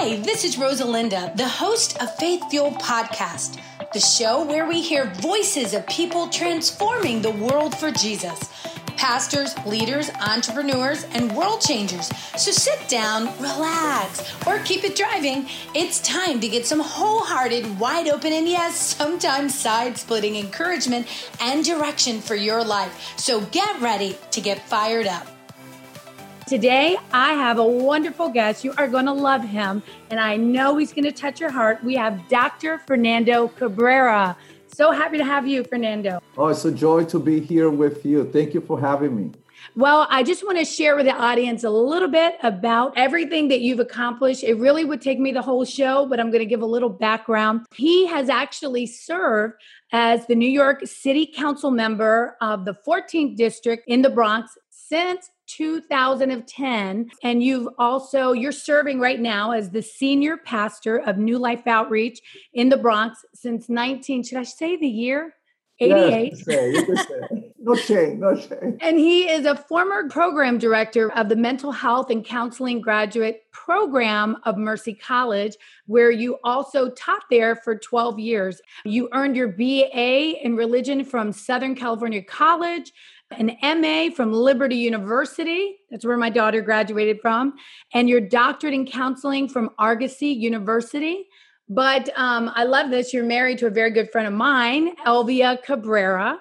Hi, this is Rosalinda, the host of Faith Fuel Podcast, the show where we hear voices of people transforming the world for Jesus. Pastors, leaders, entrepreneurs, and world changers. So sit down, relax, or keep it driving. It's time to get some wholehearted, wide open, and yes, sometimes side splitting encouragement and direction for your life. So get ready to get fired up. Today, I have a wonderful guest. You are going to love him, and I know he's going to touch your heart. We have Dr. Fernando Cabrera. So happy to have you, Fernando. Oh, it's a joy to be here with you. Thank you for having me. Well, I just want to share with the audience a little bit about everything that you've accomplished. It really would take me the whole show, but I'm going to give a little background. He has actually served as the New York City Council member of the 14th District in the Bronx since 2010 and you've also you're serving right now as the senior pastor of new life outreach in the bronx since 19 should i say the year? 88 yes, no shame no shame. And he is a former program director of the mental health and counseling graduate program of mercy college where you also taught there for 12 years. You earned your ba in religion from southern california college an MA from Liberty University. That's where my daughter graduated from, and your doctorate in counseling from Argosy University. But um, I love this. You're married to a very good friend of mine, Elvia Cabrera,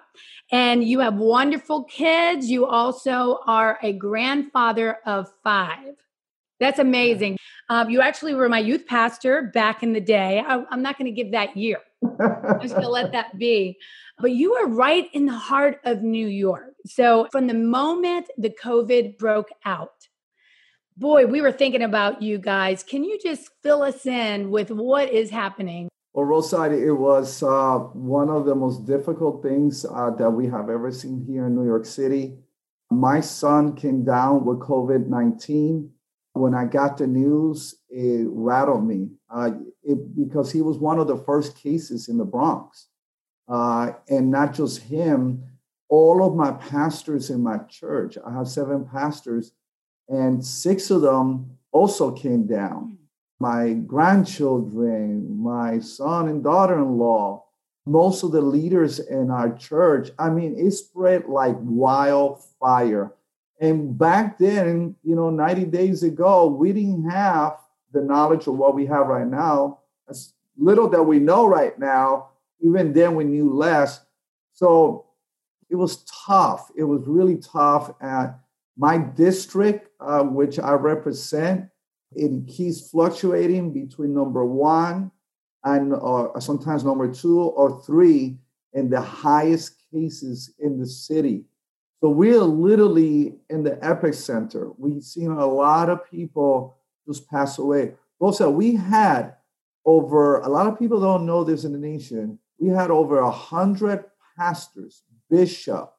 and you have wonderful kids. You also are a grandfather of five. That's amazing. Um, you actually were my youth pastor back in the day. I, I'm not going to give that year. I'm just going to let that be. But you are right in the heart of New York. So, from the moment the COVID broke out, boy, we were thinking about you guys. Can you just fill us in with what is happening? Well, Rosa, it was uh, one of the most difficult things uh, that we have ever seen here in New York City. My son came down with COVID 19. When I got the news, it rattled me uh, it, because he was one of the first cases in the Bronx. Uh, and not just him, all of my pastors in my church, I have seven pastors, and six of them also came down. Hmm. My grandchildren, my son and daughter in law, most of the leaders in our church, I mean, it spread like wildfire. And back then, you know, 90 days ago, we didn't have the knowledge of what we have right now. As little that we know right now, even then we knew less. So it was tough. It was really tough at my district, uh, which I represent. It keeps fluctuating between number one and uh, sometimes number two or three in the highest cases in the city. So we are literally in the epicenter. We've seen a lot of people just pass away. Also, we had over a lot of people don't know this in the nation. We had over a hundred pastors, bishop,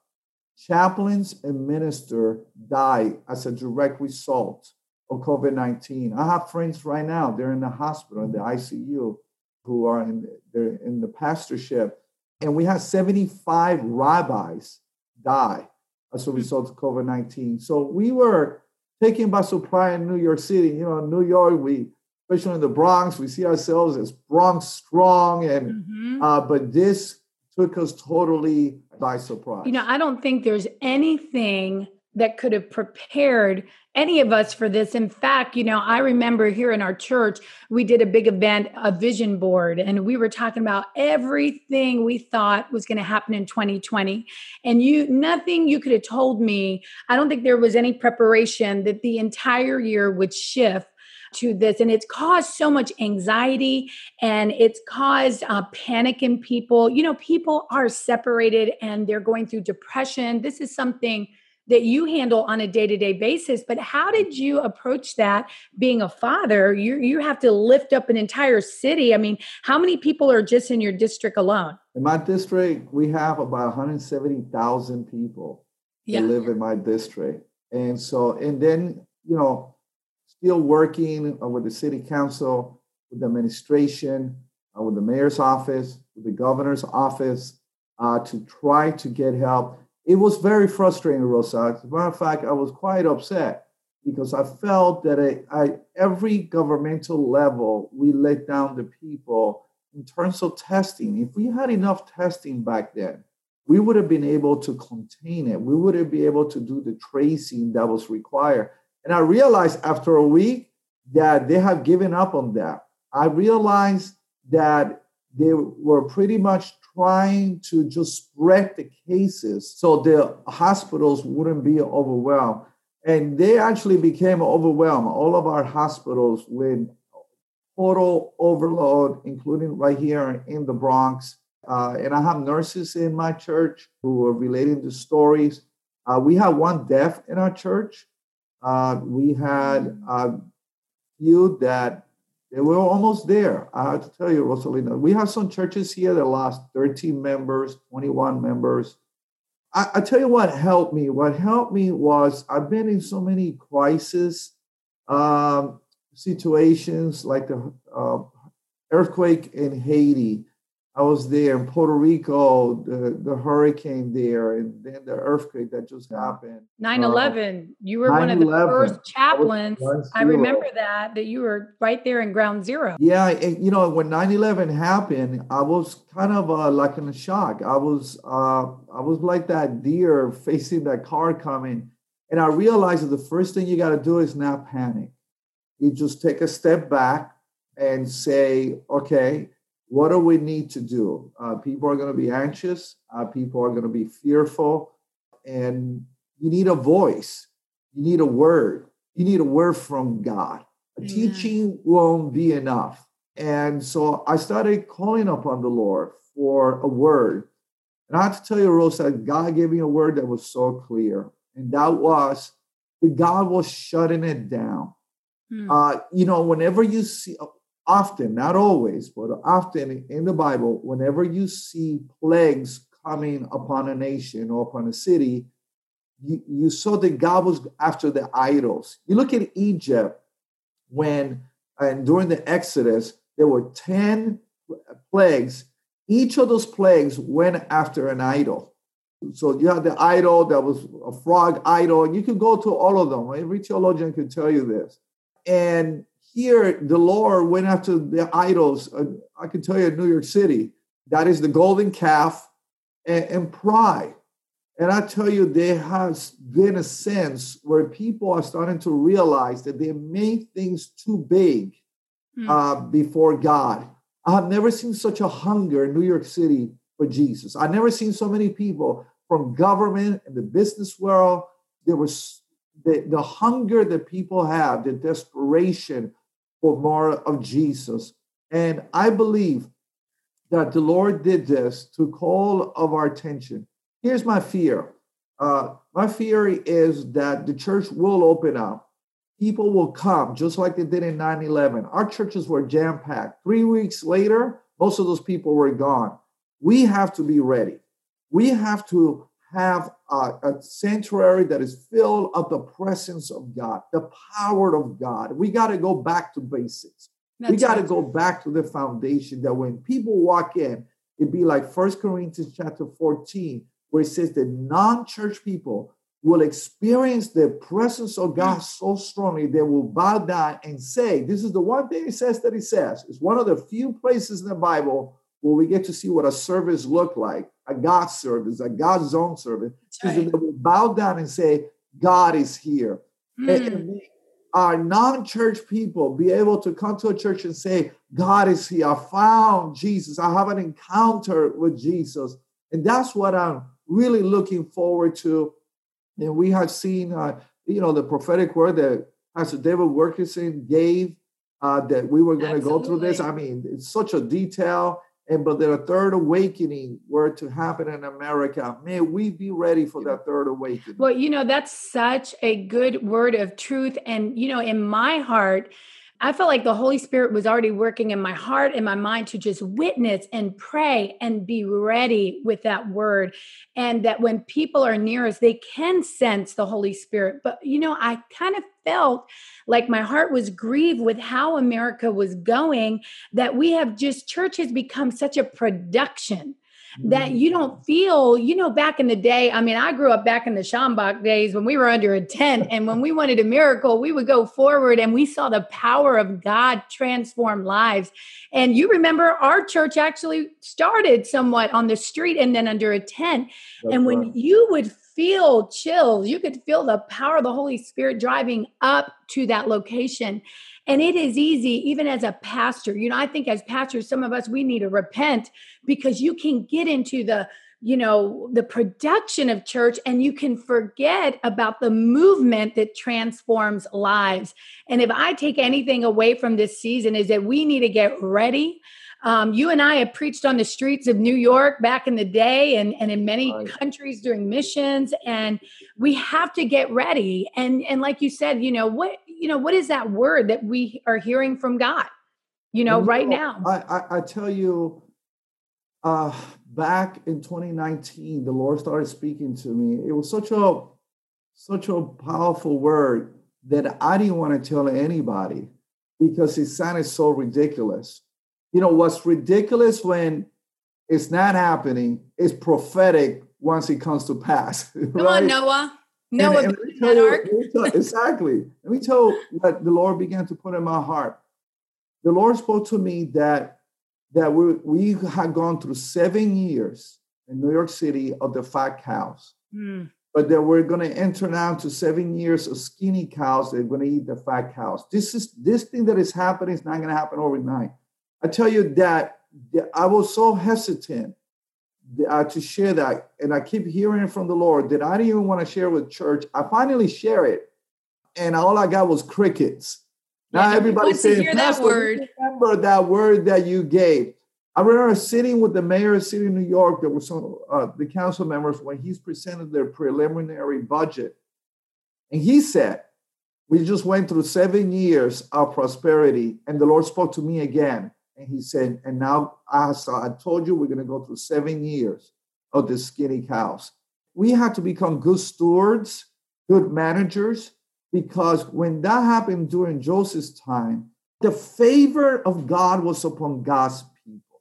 chaplains, and minister die as a direct result of COVID 19. I have friends right now, they're in the hospital, in the ICU, who are in, they're in the pastorship. And we had 75 rabbis die as a result of COVID 19. So we were taken by surprise in New York City. You know, New York, we, especially in the Bronx, we see ourselves as Bronx strong. And, mm-hmm. uh, but this took us totally by surprise. You know, I don't think there's anything that could have prepared any of us for this. In fact, you know, I remember here in our church, we did a big event, a vision board, and we were talking about everything we thought was going to happen in 2020. And you, nothing you could have told me. I don't think there was any preparation that the entire year would shift to this and it's caused so much anxiety and it's caused uh, panic in people. You know people are separated and they're going through depression. This is something that you handle on a day-to-day basis but how did you approach that being a father? You you have to lift up an entire city. I mean how many people are just in your district alone? In my district we have about 170,000 people yeah. that live in my district. And so and then you know still working uh, with the city council, with the administration, uh, with the mayor's office, with the governor's office uh, to try to get help. It was very frustrating, Rosa. As a matter of fact, I was quite upset, because I felt that I, I, every governmental level, we let down the people in terms of testing. If we had enough testing back then, we would have been able to contain it. We would have been able to do the tracing that was required. And I realized after a week that they have given up on that. I realized that they were pretty much trying to just spread the cases so the hospitals wouldn't be overwhelmed. And they actually became overwhelmed, all of our hospitals with total overload, including right here in the Bronx. Uh, and I have nurses in my church who are relating the stories. Uh, we have one deaf in our church. Uh, we had a few that they were almost there. I have to tell you, Rosalina, we have some churches here that lost 13 members, 21 members. I, I, tell you what helped me. What helped me was I've been in so many crisis um, situations like the uh, earthquake in Haiti. I was there in Puerto Rico, the, the hurricane there, and then the earthquake that just happened. 9 11. Uh, you were one of the first chaplains. I, I, remember that, that you were right there in ground zero. Yeah. And, you know, when 9 11 happened, I was kind of uh, like in a shock. I was, uh, I was like that deer facing that car coming. And I realized that the first thing you got to do is not panic. You just take a step back and say, okay, what do we need to do? Uh, people are going to be anxious. Uh, people are going to be fearful. And you need a voice. You need a word. You need a word from God. A teaching won't be enough. And so I started calling upon the Lord for a word. And I have to tell you, Rosa, God gave me a word that was so clear. And that was that God was shutting it down. Hmm. Uh, you know, whenever you see, often, not always, but often in the Bible, whenever you see plagues coming upon a nation or upon a city, you, you saw that God was after the idols. You look at Egypt when, and during the Exodus, there were 10 plagues. Each of those plagues went after an idol. So you had the idol that was a frog idol, and you could go to all of them. Every theologian could tell you this. And here the Lord went after the idols. Uh, I can tell you in New York City, that is the golden calf and, and pride. And I tell you, there has been a sense where people are starting to realize that they made things too big mm. uh, before God. I have never seen such a hunger in New York City for Jesus. I've never seen so many people from government and the business world. There was the, the hunger that people have, the desperation for more of Jesus. And I believe that the Lord did this to call of our attention. Here's my fear. Uh, my fear is that the church will open up. People will come just like they did in 9 11. Our churches were jam packed. Three weeks later, most of those people were gone. We have to be ready. We have to have a, a, sanctuary that is filled of the presence of God, the power of God. We got to go back to basics. That's we got to go back to the foundation that when people walk in, it'd be like First Corinthians chapter 14, where it says that non-church people will experience the presence of God mm. so strongly they will bow down and say, This is the one thing it says that it says. It's one of the few places in the Bible where we get to see what a service look like a God service, a God's own service, right. they will bow down and say, God is here. Mm. And, our non-church people be able to come to a church and say, God is here. I found Jesus. I have an encounter with Jesus. And that's what I'm really looking forward to. And we have seen, uh, you know, the prophetic word that Pastor David Wilkerson gave uh, that we were going to go through this. I mean, it's such a detail and but the third awakening were to happen in America. May we be ready for that third awakening. Well, you know, that's such a good word of truth. And, you know, in my heart, I felt like the Holy Spirit was already working in my heart and my mind to just witness and pray and be ready with that word. And that when people are near us, they can sense the Holy Spirit. But, you know, I kind of felt like my heart was grieved with how America was going, that we have just, church has become such a production that mm-hmm. you don't feel, you know, back in the day. I mean, I grew up back in the Schambach days when we were under a tent, and when we wanted a miracle, we would go forward and we saw the power of God transform lives. And you remember our church actually started somewhat on the street and then under a tent. That's and when right. you would feel chills, you could feel the power of the Holy Spirit driving up to that location. And it is easy, even as a pastor. You know, I think as pastors, some of us, we need to repent because you can get into the, you know, the production of church and you can forget about the movement that transforms lives. And if I take anything away from this season, is that we need to get ready um, you and I have preached on the streets of New York back in the day and, and in many right. countries during missions. And we have to get ready. And, and like you said, you know, what, you know, what is that word that we are hearing from God, you know, right now? I, I, I tell you, uh, back in 2019, the Lord started speaking to me. It was such a, such a powerful word that I didn't want to tell anybody because it sounded so ridiculous you know what's ridiculous when it's not happening is prophetic once it comes to pass. Come right? on, Noah. Noah, and, and tell you, tell, exactly. Let me tell what the Lord began to put in my heart. The Lord spoke to me that that we we had gone through seven years in New York City of the fat cows. Mm. But that we're going to enter now to seven years of skinny cows. They're going to eat the fat cows. This is this thing that is happening is not going to happen overnight. I tell you that I was so hesitant uh, to share that, and I keep hearing from the Lord that I didn't even want to share with church. I finally share it, and all I got was crickets. Now yeah, everybody's saying, that word. remember that word that you gave. I remember sitting with the mayor of city of New York. There were some uh, the council members when he's presented their preliminary budget, and he said, "We just went through seven years of prosperity, and the Lord spoke to me again." And he said, and now I, I told you we're going to go through seven years of the skinny cows. We have to become good stewards, good managers, because when that happened during Joseph's time, the favor of God was upon God's people.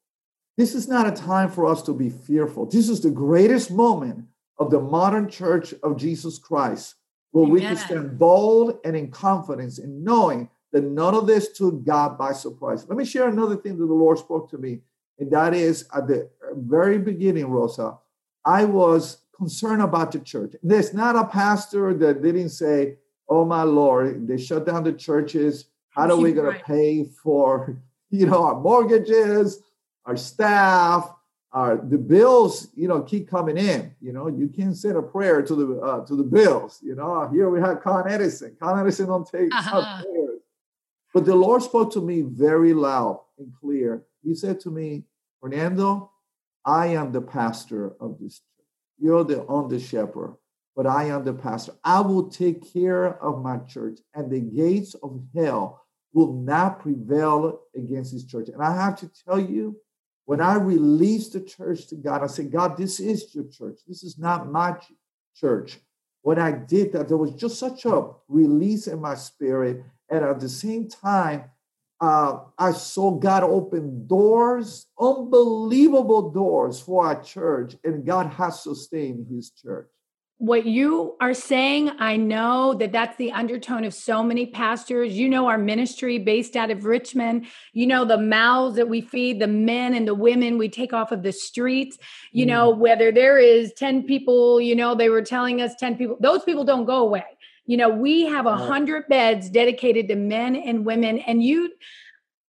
This is not a time for us to be fearful. This is the greatest moment of the modern church of Jesus Christ, where Amen. we can stand bold and in confidence in knowing that none of this took God by surprise. Let me share another thing that the Lord spoke to me, and that is at the very beginning, Rosa, I was concerned about the church. There's not a pastor that didn't say, Oh my Lord, they shut down the churches. How are we going to pay for, you know, our mortgages, our staff, our the bills, you know, keep coming in. You know, you can't send a prayer to the uh, to the bills. You know, here we have Con Edison. Con Edison don't take uh-huh. prayers. But the Lord spoke to me very loud and clear. He said to me, Fernando, I am the pastor of this church. You're the under shepherd, but I am the pastor. I will take care of my church, and the gates of hell will not prevail against this church. And I have to tell you, when I released the church to God, I said, God, this is your church. This is not my church. When I did that, there was just such a release in my spirit and at the same time, uh, I saw God open doors, unbelievable doors for our church, and God has sustained his church. What you are saying, I know that that's the undertone of so many pastors. You know, our ministry based out of Richmond, you know, the mouths that we feed, the men and the women we take off of the streets, you mm. know, whether there is 10 people, you know, they were telling us 10 people, those people don't go away you know, we have a hundred beds dedicated to men and women. And you,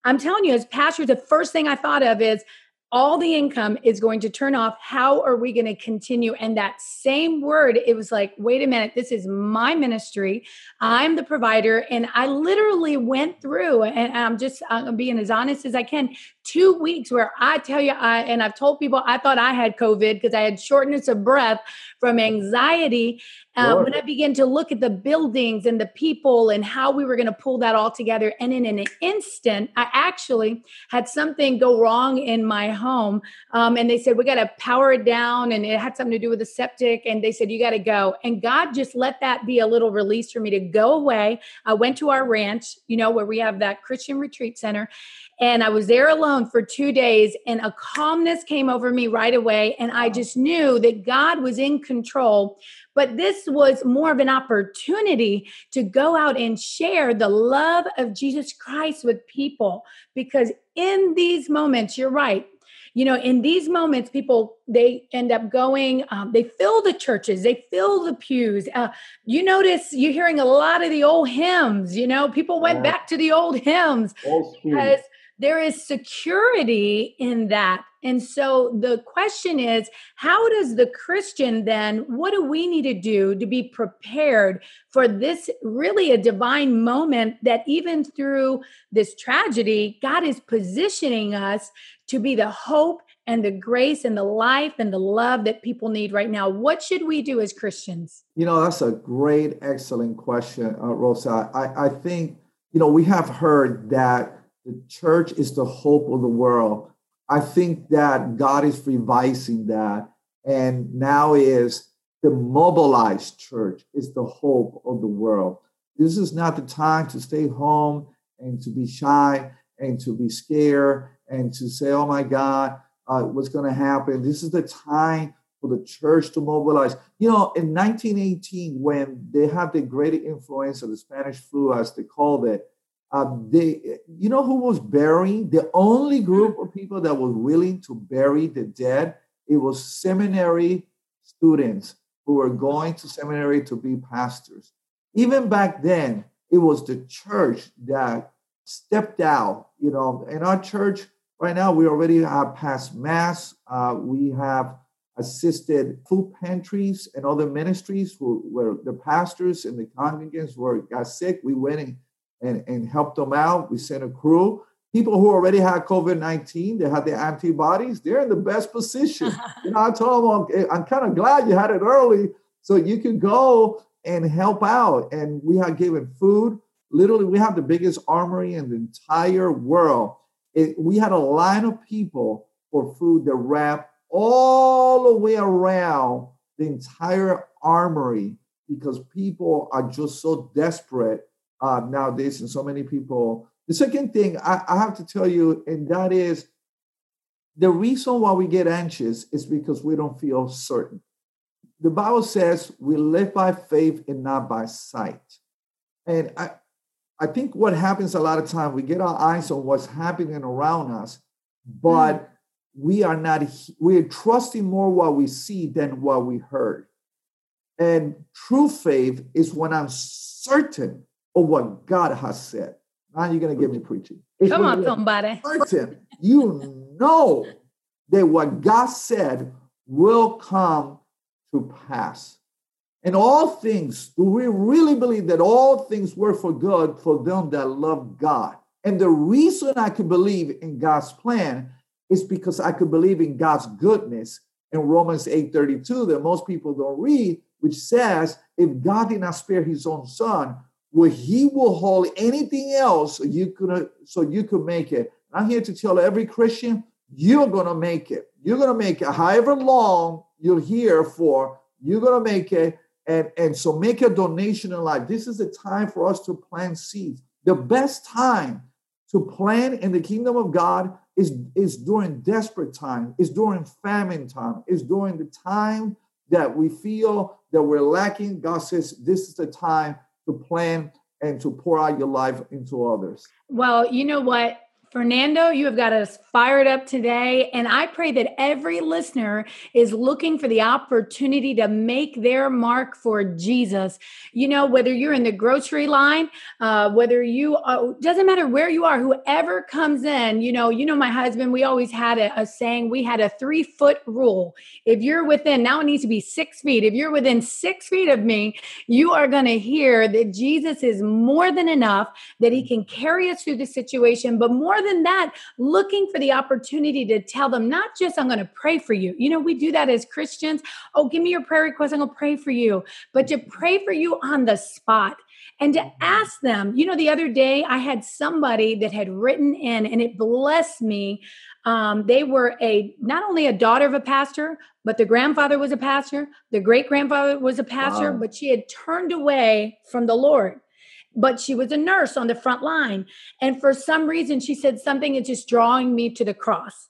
I'm telling you, as pastors, the first thing I thought of is all the income is going to turn off. How are we going to continue? And that same word, it was like, wait a minute, this is my ministry. I'm the provider. And I literally went through, and I'm just I'm being as honest as I can, two weeks where I tell you, I, and I've told people I thought I had COVID because I had shortness of breath from anxiety. um, when I began to look at the buildings and the people and how we were going to pull that all together. And in an instant, I actually had something go wrong in my home. Um, and they said, we got to power it down. And it had something to do with the septic. And they said, you got to go. And God just let that be a little release for me to go away. I went to our ranch, you know, where we have that Christian retreat center. And I was there alone for two days, and a calmness came over me right away. And I just knew that God was in control. But this was more of an opportunity to go out and share the love of Jesus Christ with people. Because in these moments, you're right, you know in these moments people they end up going um, they fill the churches they fill the pews. Uh, you notice you're hearing a lot of the old hymns you know people went back to the old hymns because there is security in that. And so the question is how does the Christian then, what do we need to do to be prepared for this really a divine moment that even through this tragedy, God is positioning us to be the hope and the grace and the life and the love that people need right now? What should we do as Christians? You know, that's a great, excellent question, uh, Rosa. I, I think, you know, we have heard that the church is the hope of the world. I think that God is revising that. And now is the mobilized church is the hope of the world. This is not the time to stay home and to be shy and to be scared and to say, oh my God, uh, what's going to happen? This is the time for the church to mobilize. You know, in 1918, when they had the great influence of the Spanish flu, as they called it, uh, they, you know, who was burying the only group of people that was willing to bury the dead. It was seminary students who were going to seminary to be pastors. Even back then, it was the church that stepped out. You know, in our church right now, we already have passed mass. Uh, we have assisted food pantries and other ministries who, where the pastors and the congregants were got sick. We went and and, and help them out. We sent a crew. People who already had COVID 19, they had their antibodies, they're in the best position. you know, I told them, I'm, I'm kind of glad you had it early so you could go and help out. And we had given food. Literally, we have the biggest armory in the entire world. It, we had a line of people for food that wrapped all the way around the entire armory because people are just so desperate uh, nowadays, and so many people. The second thing I, I have to tell you, and that is the reason why we get anxious is because we don't feel certain. The Bible says we live by faith and not by sight. And I, I think what happens a lot of time, we get our eyes on what's happening around us, but mm. we are not, we're trusting more what we see than what we heard. And true faith is when I'm certain of what God has said. Now you're going to get me preaching. It's Come on, somebody. Certain, you know that what God said will come to pass. And all things, do we really believe that all things work for good for them that love God? And the reason I could believe in God's plan is because I could believe in God's goodness in Romans 8:32 that most people don't read, which says, if God did not spare his own son, where he will hold anything else you could so you could make it. I'm here to tell every Christian, you're gonna make it. You're gonna make it however long you're here for, you're gonna make it. And, and so make a donation in life. This is the time for us to plant seeds. The best time to plant in the kingdom of God is, is during desperate time, is during famine time, is during the time that we feel that we're lacking. God says this is the time to plan and to pour out your life into others. Well, you know what? Fernando, you have got us fired up today. And I pray that every listener is looking for the opportunity to make their mark for Jesus. You know, whether you're in the grocery line, uh, whether you, uh, doesn't matter where you are, whoever comes in, you know, you know, my husband, we always had a, a saying, we had a three foot rule. If you're within, now it needs to be six feet. If you're within six feet of me, you are going to hear that Jesus is more than enough, that he can carry us through the situation, but more more than that, looking for the opportunity to tell them, not just, I'm going to pray for you. You know, we do that as Christians. Oh, give me your prayer request. I'm going to pray for you. But to pray for you on the spot and to ask them. You know, the other day I had somebody that had written in, and it blessed me. Um, they were a not only a daughter of a pastor, but the grandfather was a pastor, the great grandfather was a pastor, wow. but she had turned away from the Lord. But she was a nurse on the front line. And for some reason, she said something is just drawing me to the cross.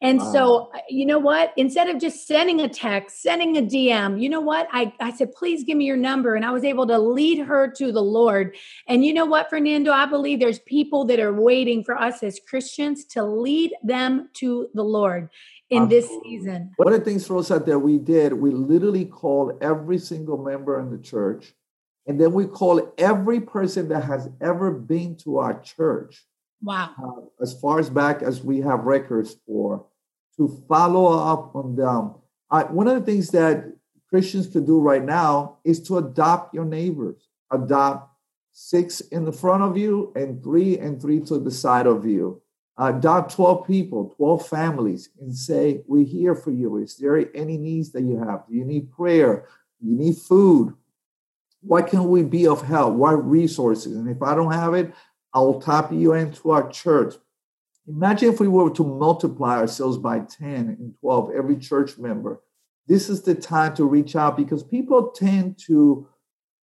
And wow. so, uh, you know what? Instead of just sending a text, sending a DM, you know what? I, I said, please give me your number. And I was able to lead her to the Lord. And you know what, Fernando? I believe there's people that are waiting for us as Christians to lead them to the Lord in this season. One of the things, Rosa, that we did, we literally called every single member in the church. And then we call every person that has ever been to our church Wow. Uh, as far as back as we have records for, to follow up on them. I, one of the things that Christians could do right now is to adopt your neighbors. Adopt six in the front of you and three and three to the side of you. Adopt 12 people, 12 families, and say, We're here for you. Is there any needs that you have? Do you need prayer? Do you need food? What can we be of help? What resources? And if I don't have it, I'll tap you into our church. Imagine if we were to multiply ourselves by 10 and 12, every church member. This is the time to reach out because people tend to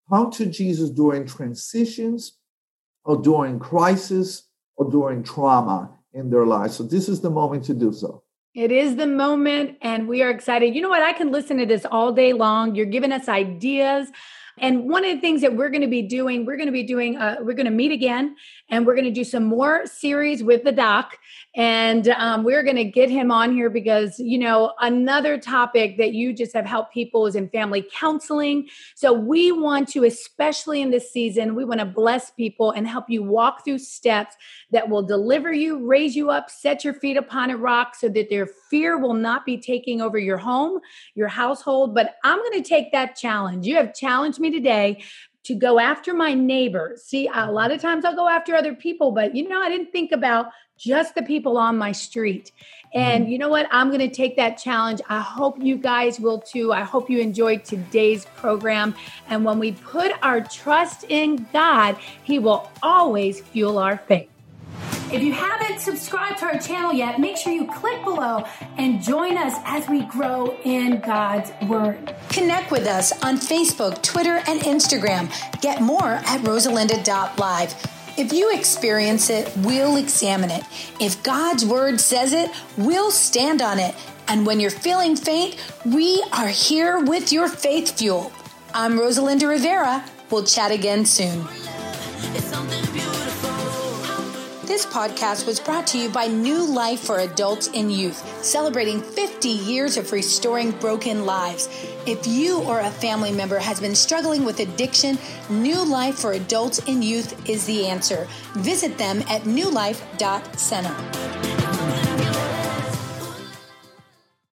come to Jesus during transitions or during crisis or during trauma in their lives. So this is the moment to do so. It is the moment, and we are excited. You know what? I can listen to this all day long. You're giving us ideas and one of the things that we're going to be doing, we're going to be doing, uh, we're going to meet again and we're going to do some more series with the doc. And um, we're going to get him on here because, you know, another topic that you just have helped people is in family counseling. So we want to, especially in this season, we want to bless people and help you walk through steps that will deliver you, raise you up, set your feet upon a rock so that their fear will not be taking over your home, your household. But I'm going to take that challenge. You have challenged me today to go after my neighbors. See, a lot of times I'll go after other people, but you know, I didn't think about just the people on my street. And mm-hmm. you know what? I'm going to take that challenge. I hope you guys will too. I hope you enjoyed today's program. And when we put our trust in God, He will always fuel our faith. If you haven't subscribed to our channel yet, make sure you click below and join us as we grow in God's Word. Connect with us on Facebook, Twitter, and Instagram. Get more at rosalinda.live. If you experience it, we'll examine it. If God's Word says it, we'll stand on it. And when you're feeling faint, we are here with your faith fuel. I'm Rosalinda Rivera. We'll chat again soon. This podcast was brought to you by New Life for Adults and Youth, celebrating 50 years of restoring broken lives. If you or a family member has been struggling with addiction, New Life for Adults and Youth is the answer. Visit them at newlife.center.